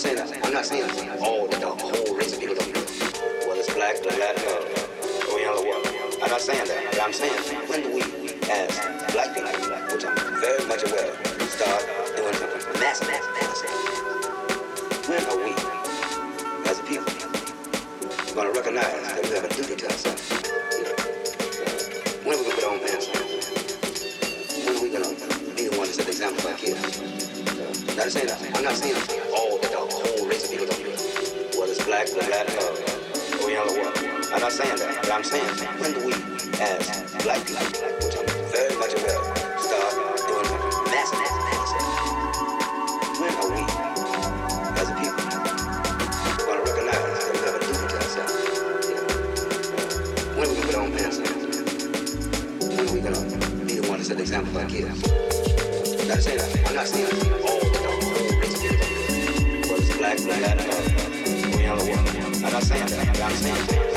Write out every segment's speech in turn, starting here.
not saying that. I'm not saying all the, the whole race of people don't do it. Whether it's black, black, uh, or yellow, what? I'm not saying that, but I'm saying when do we, as black people, which I'm very much aware of, start doing something massive, massive, massive? When are we, as a people, going to recognize that we have a duty to ourselves? Know, when are we going to put our own pants on? When are we going to be the one to set the example for our kids? Not saying that. I'm not saying all Whether it's black, black, uh, or yellow, what? I'm not saying that, but I'm saying when do we, as black people, which I'm very much aware of, start doing massive, massive? When are we, as a people, going to recognize that we have a duty to ourselves? When are we going to put own pants on? When are we going to be the one to set the example for our kids? Not saying that. I'm not saying all the whole race don't do it. Whether it's black, black, uh, what? I'm not saying that, but I'm saying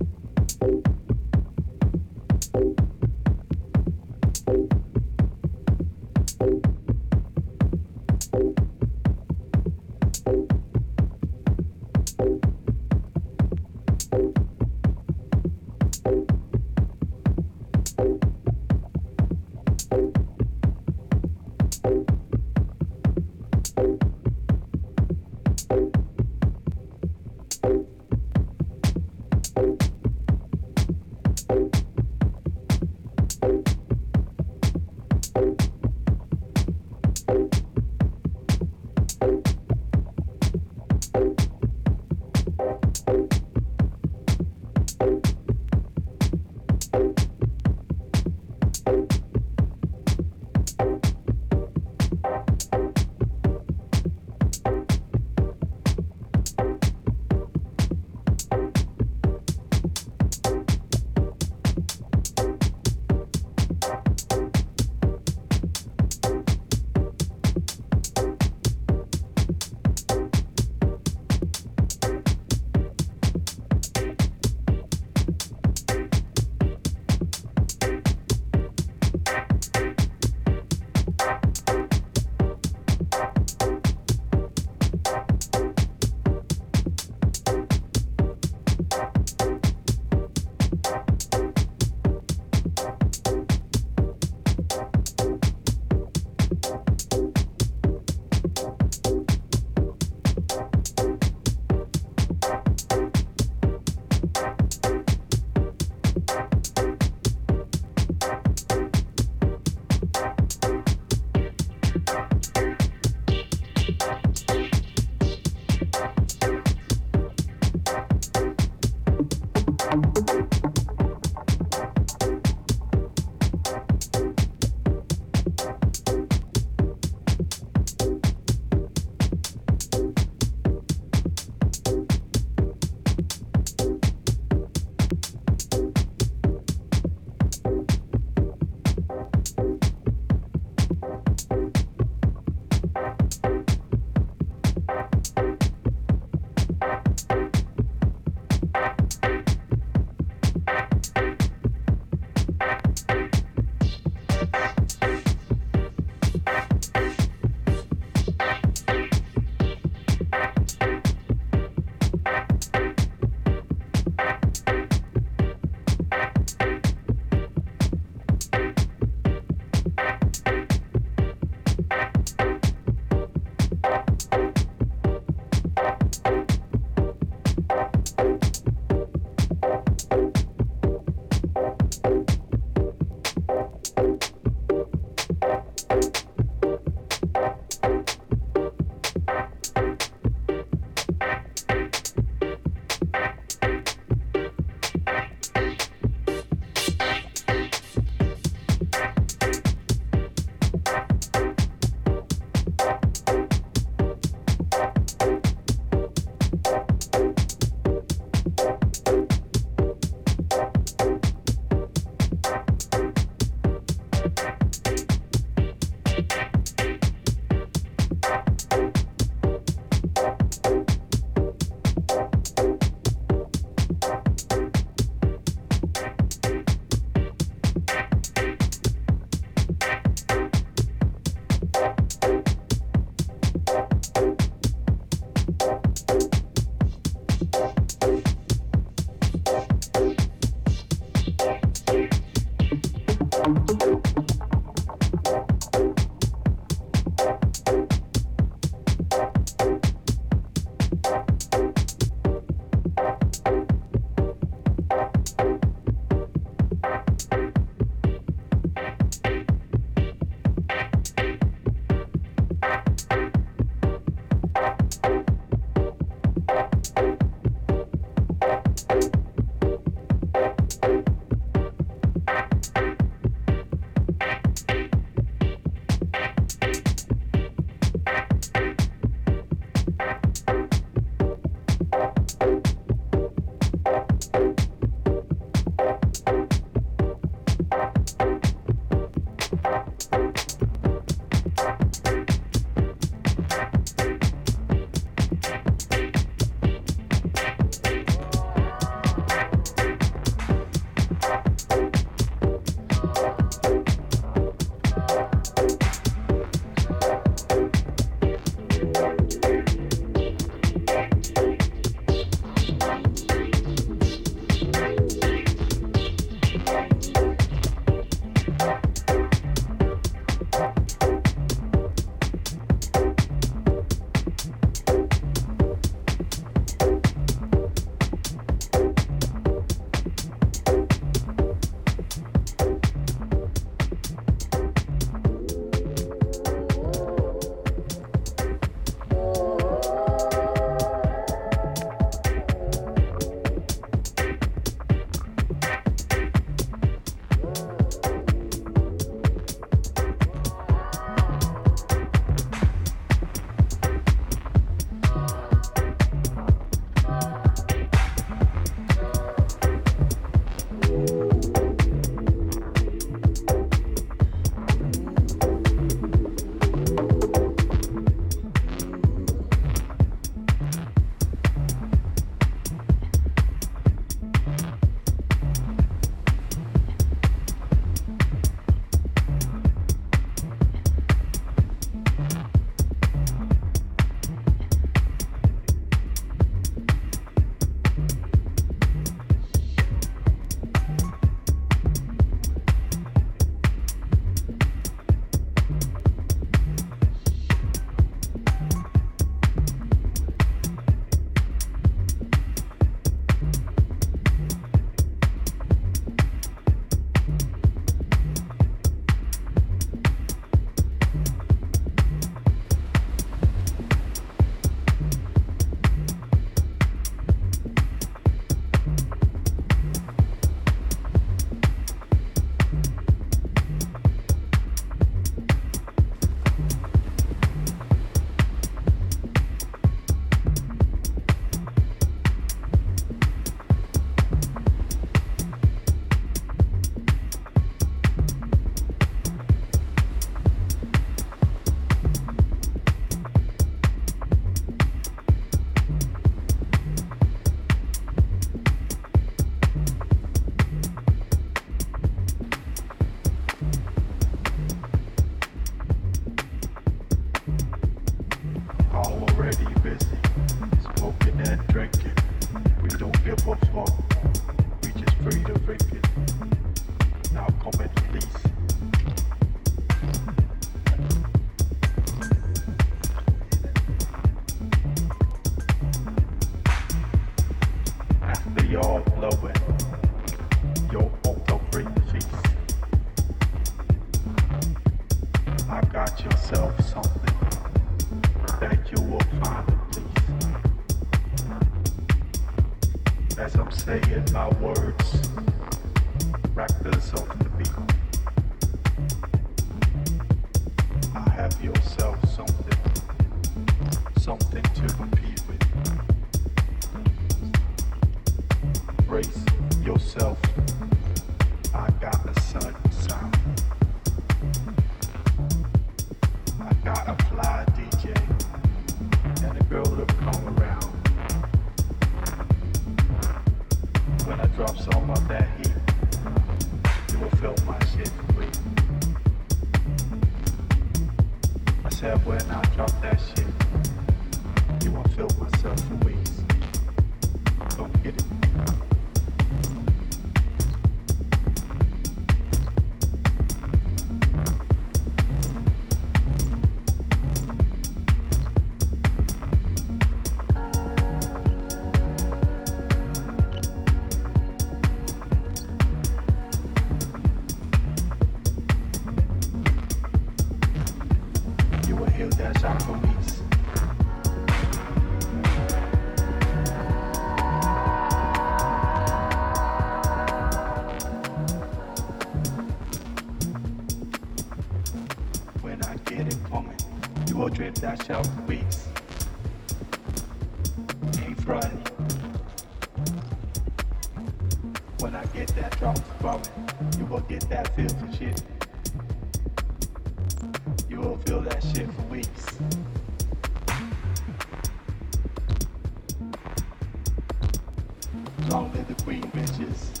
Long live the queen, bitches.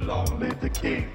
Long live the king.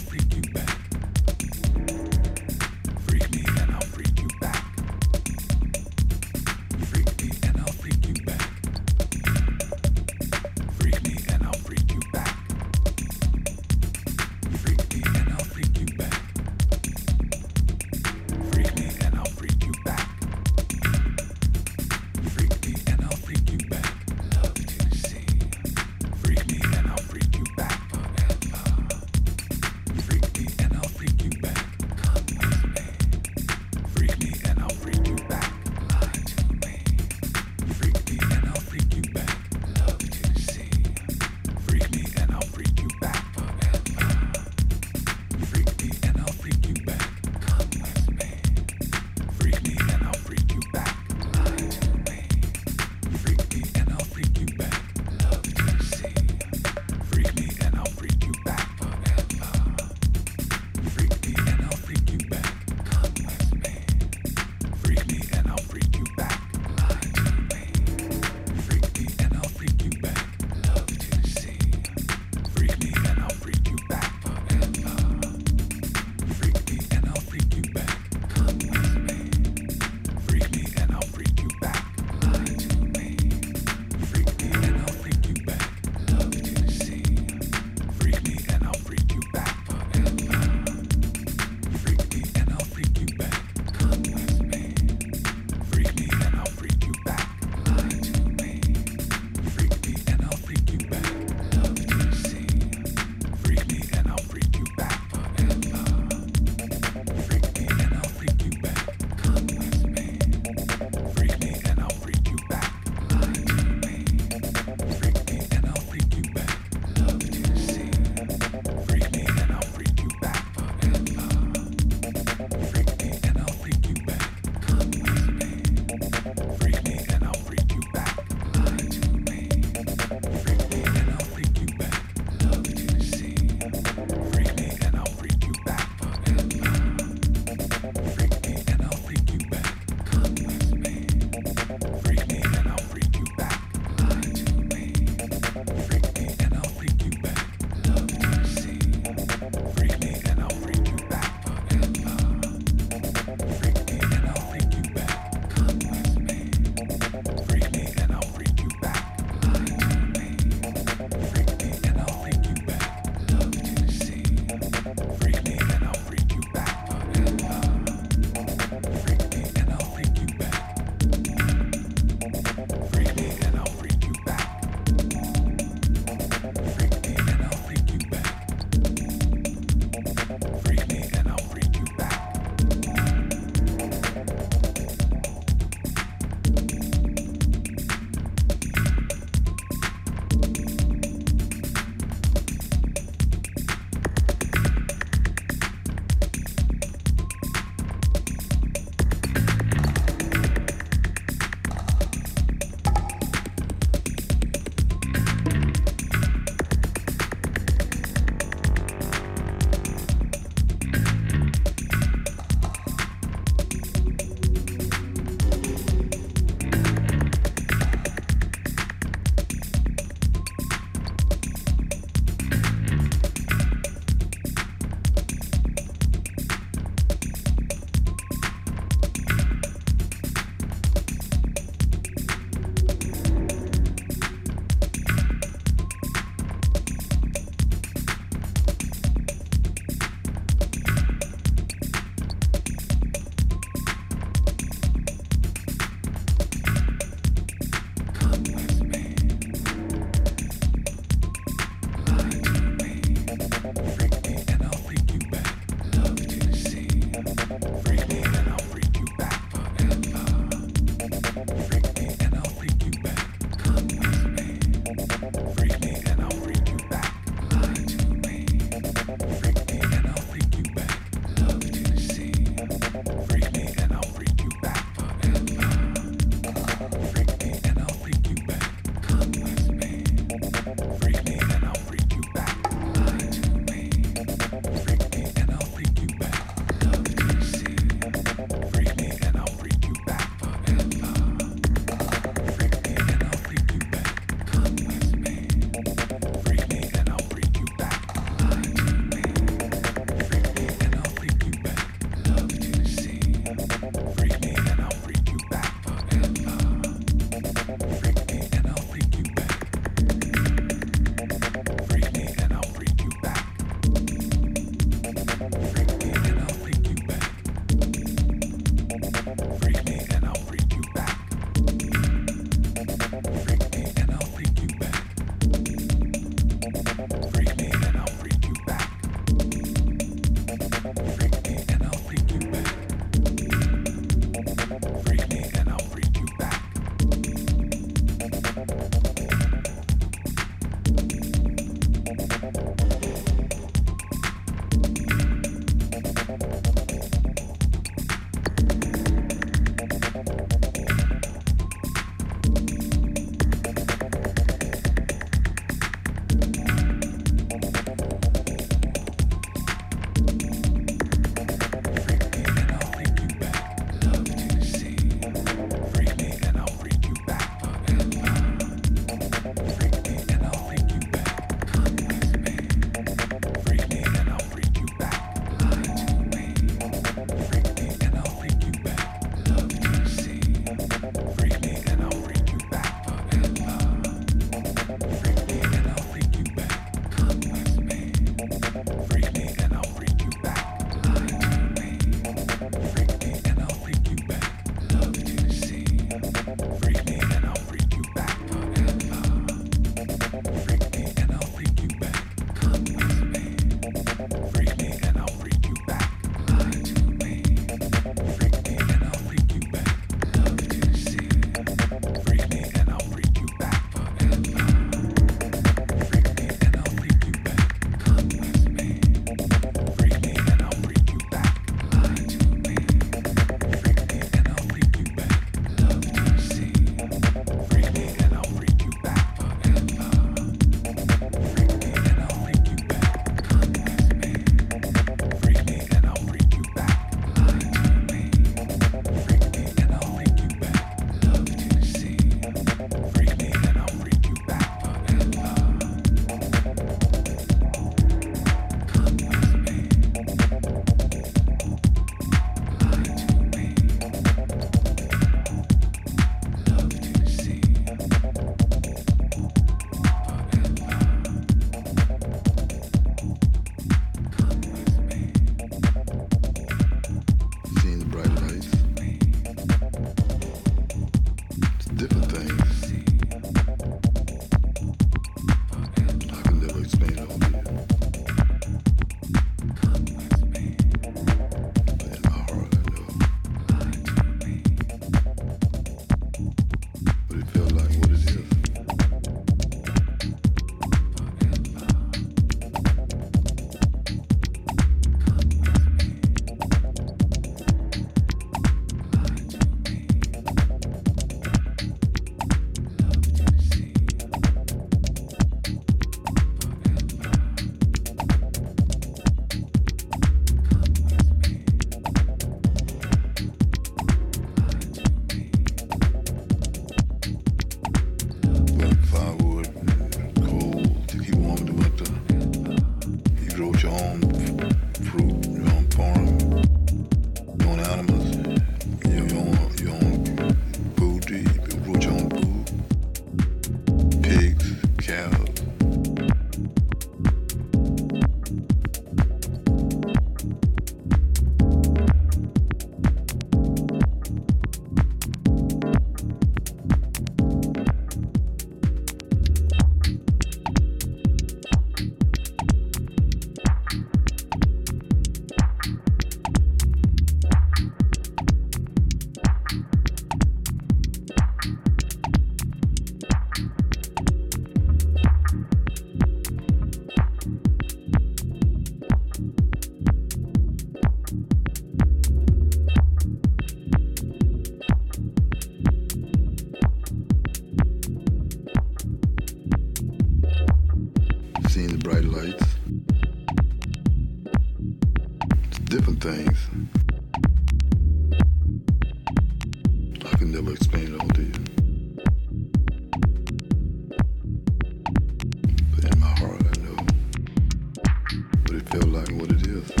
It like what it is.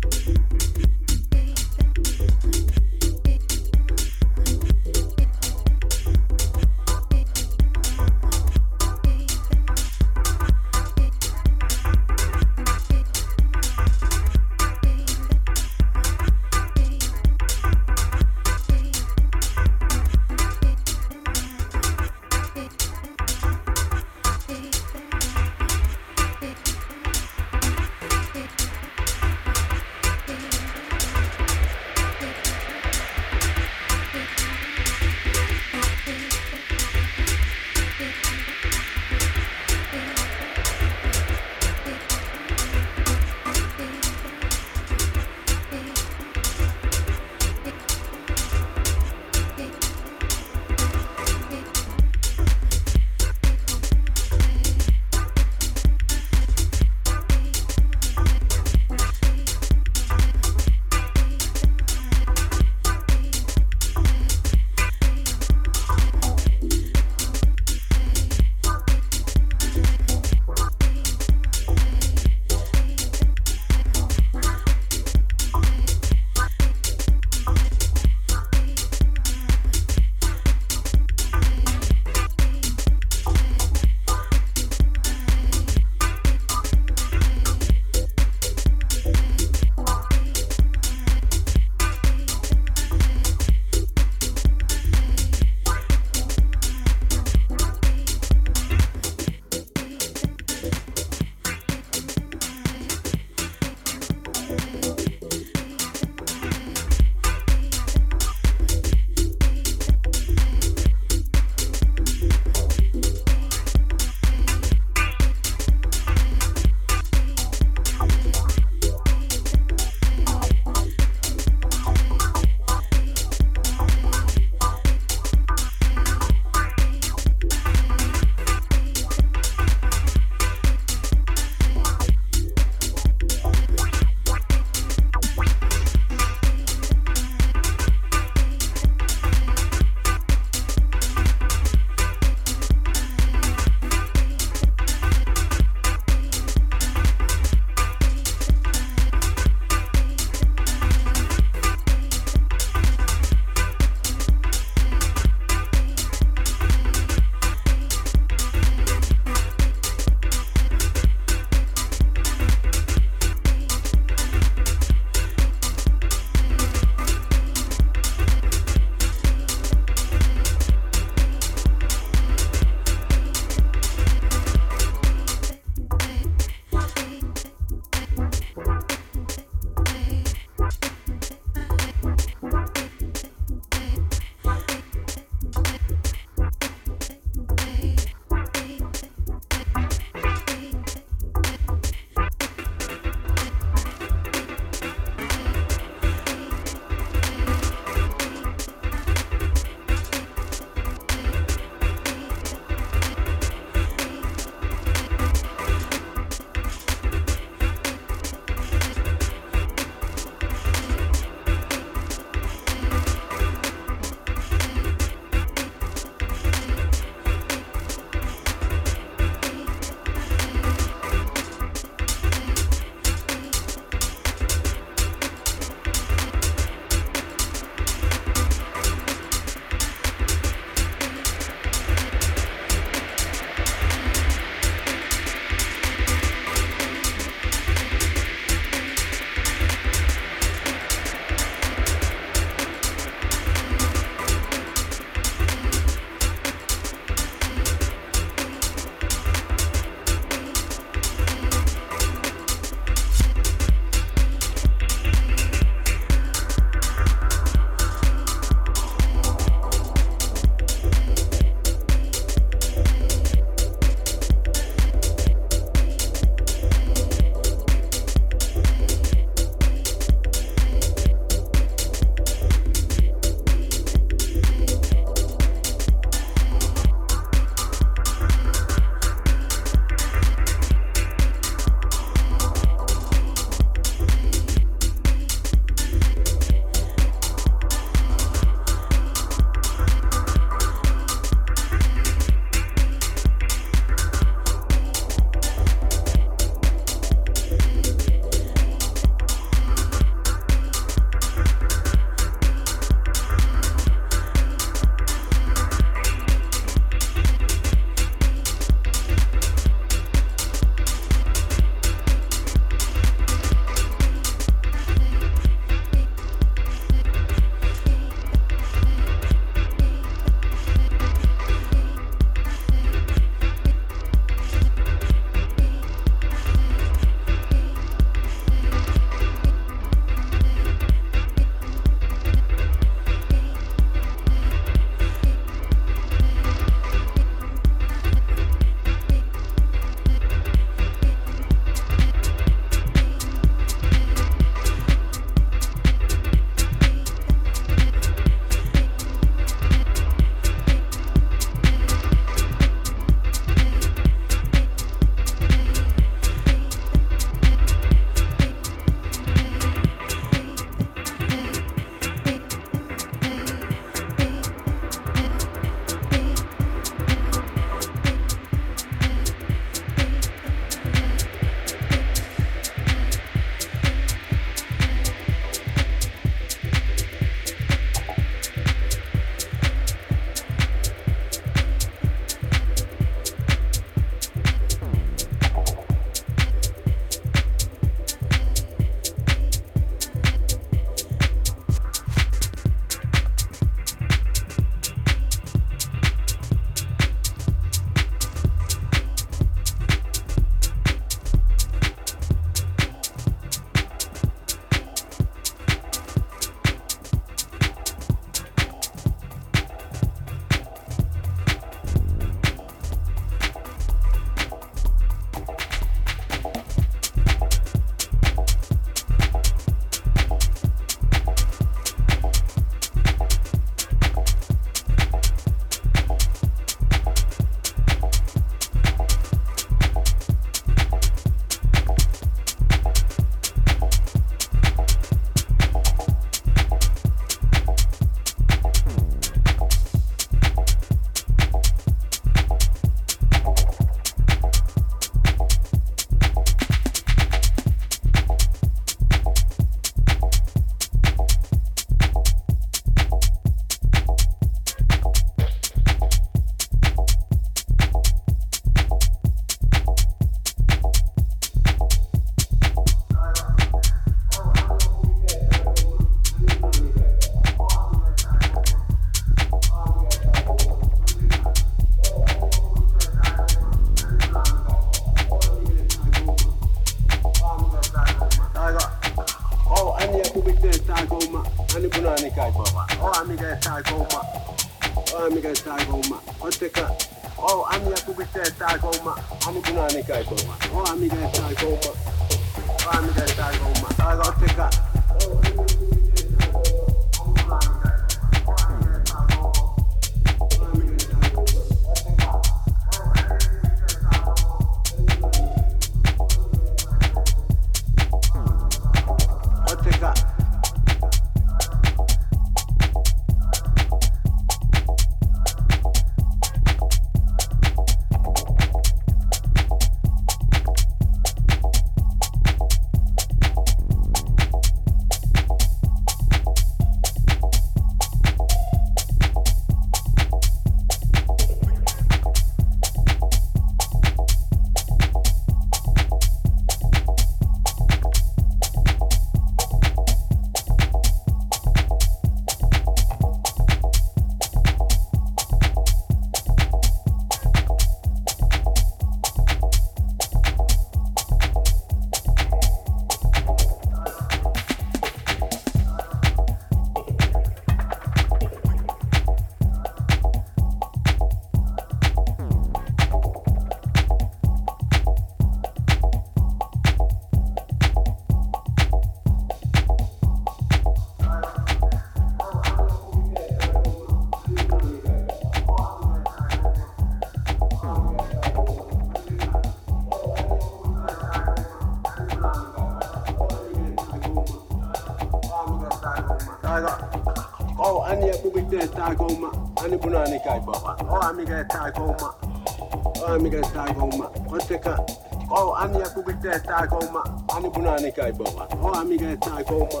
taiko ma ani bunani kai bawa o ami taiko ma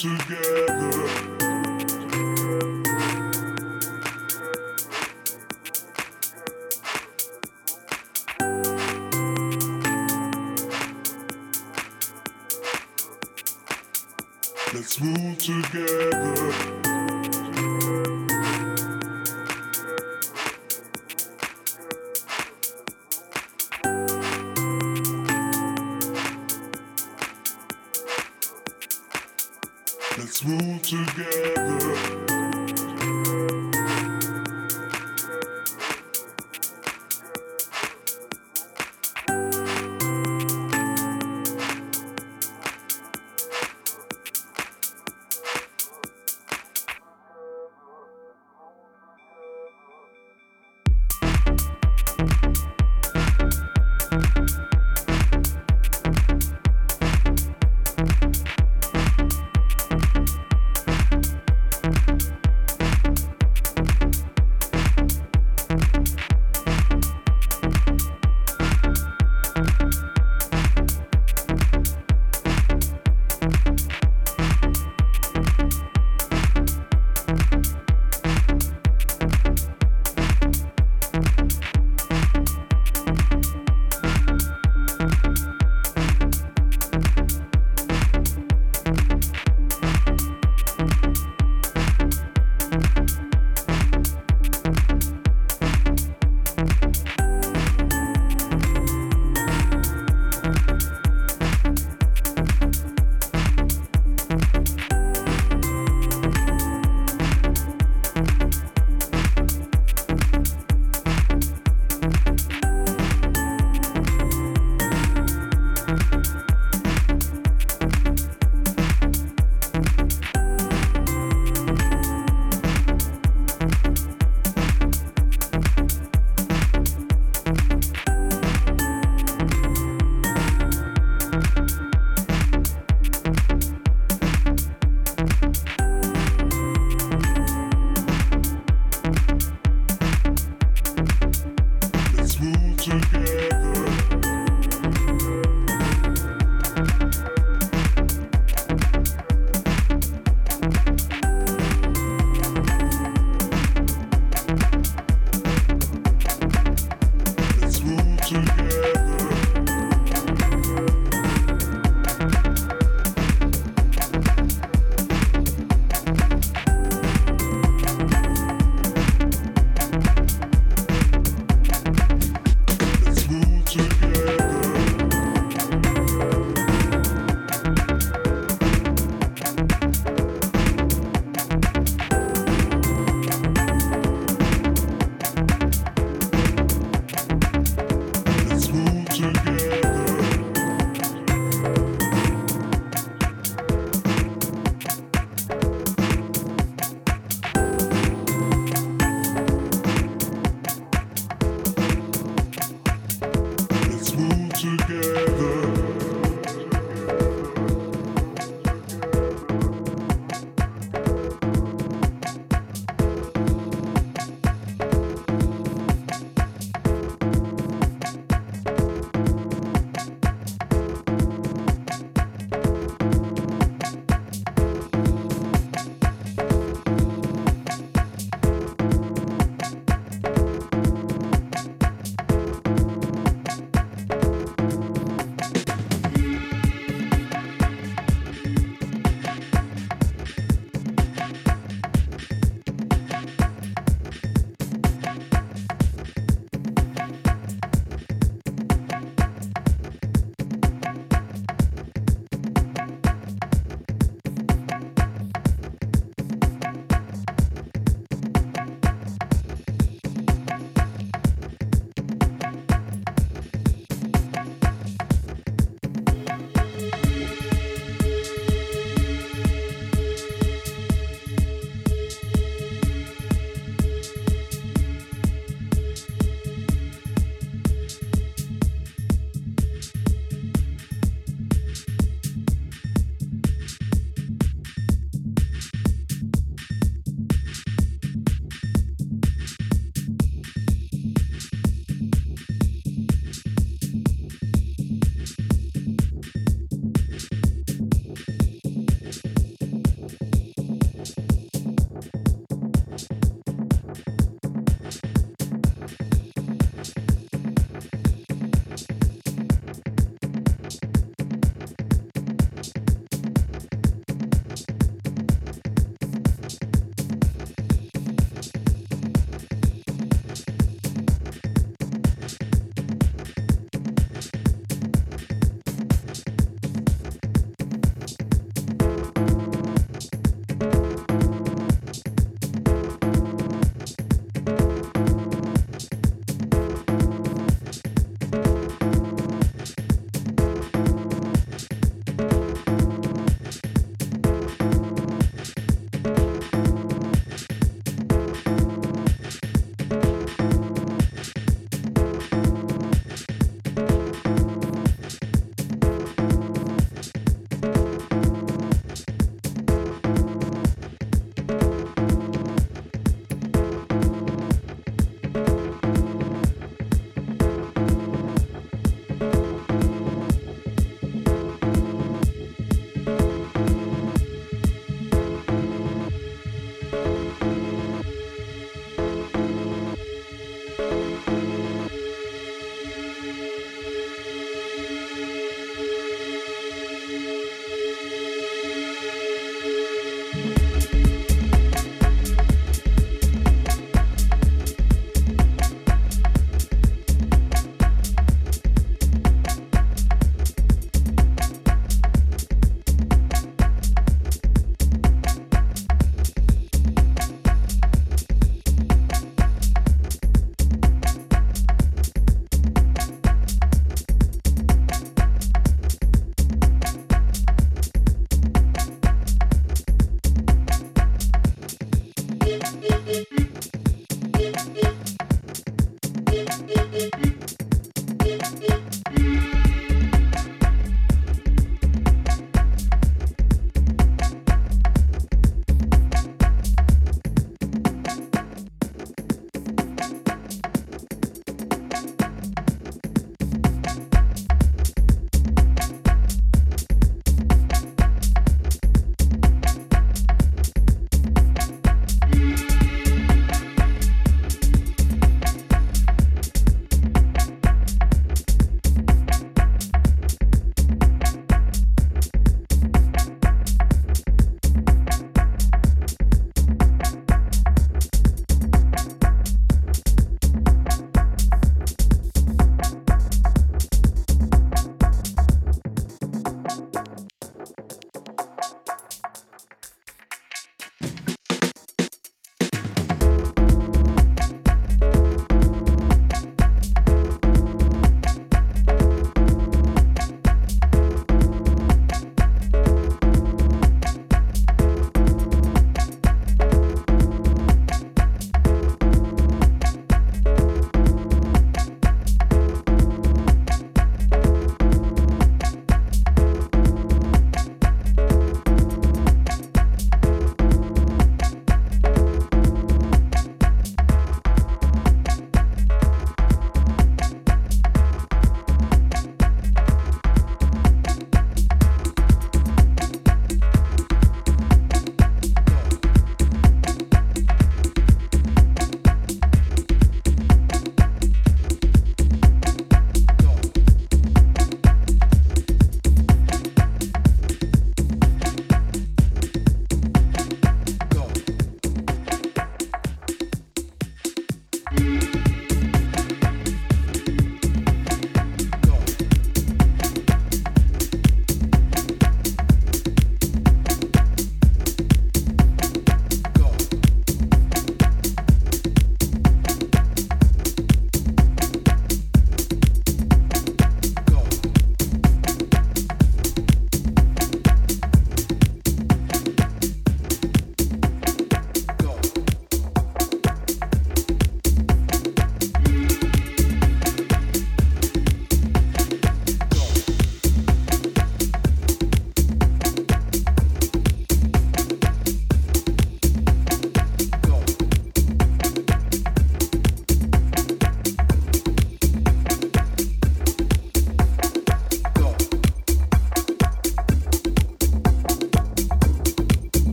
Let's move together. Move together.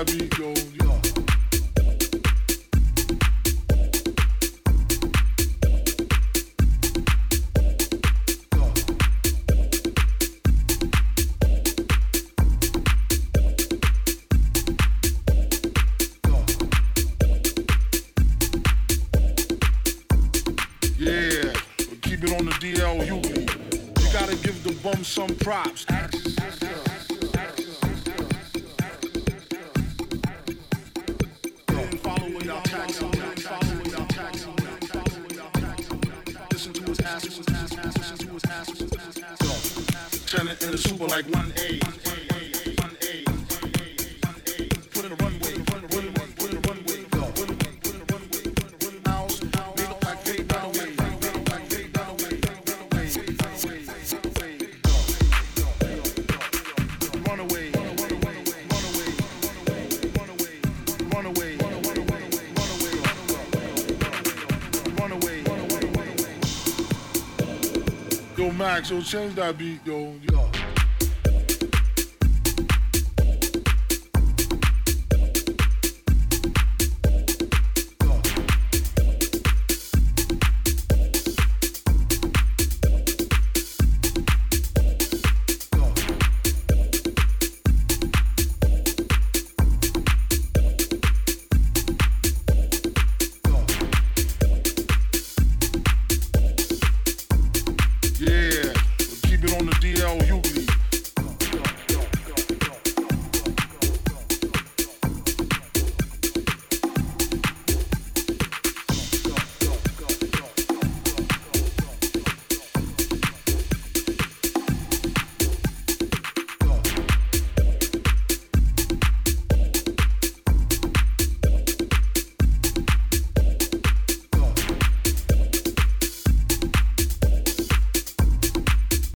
Runaway. Yo, change that beat, yo.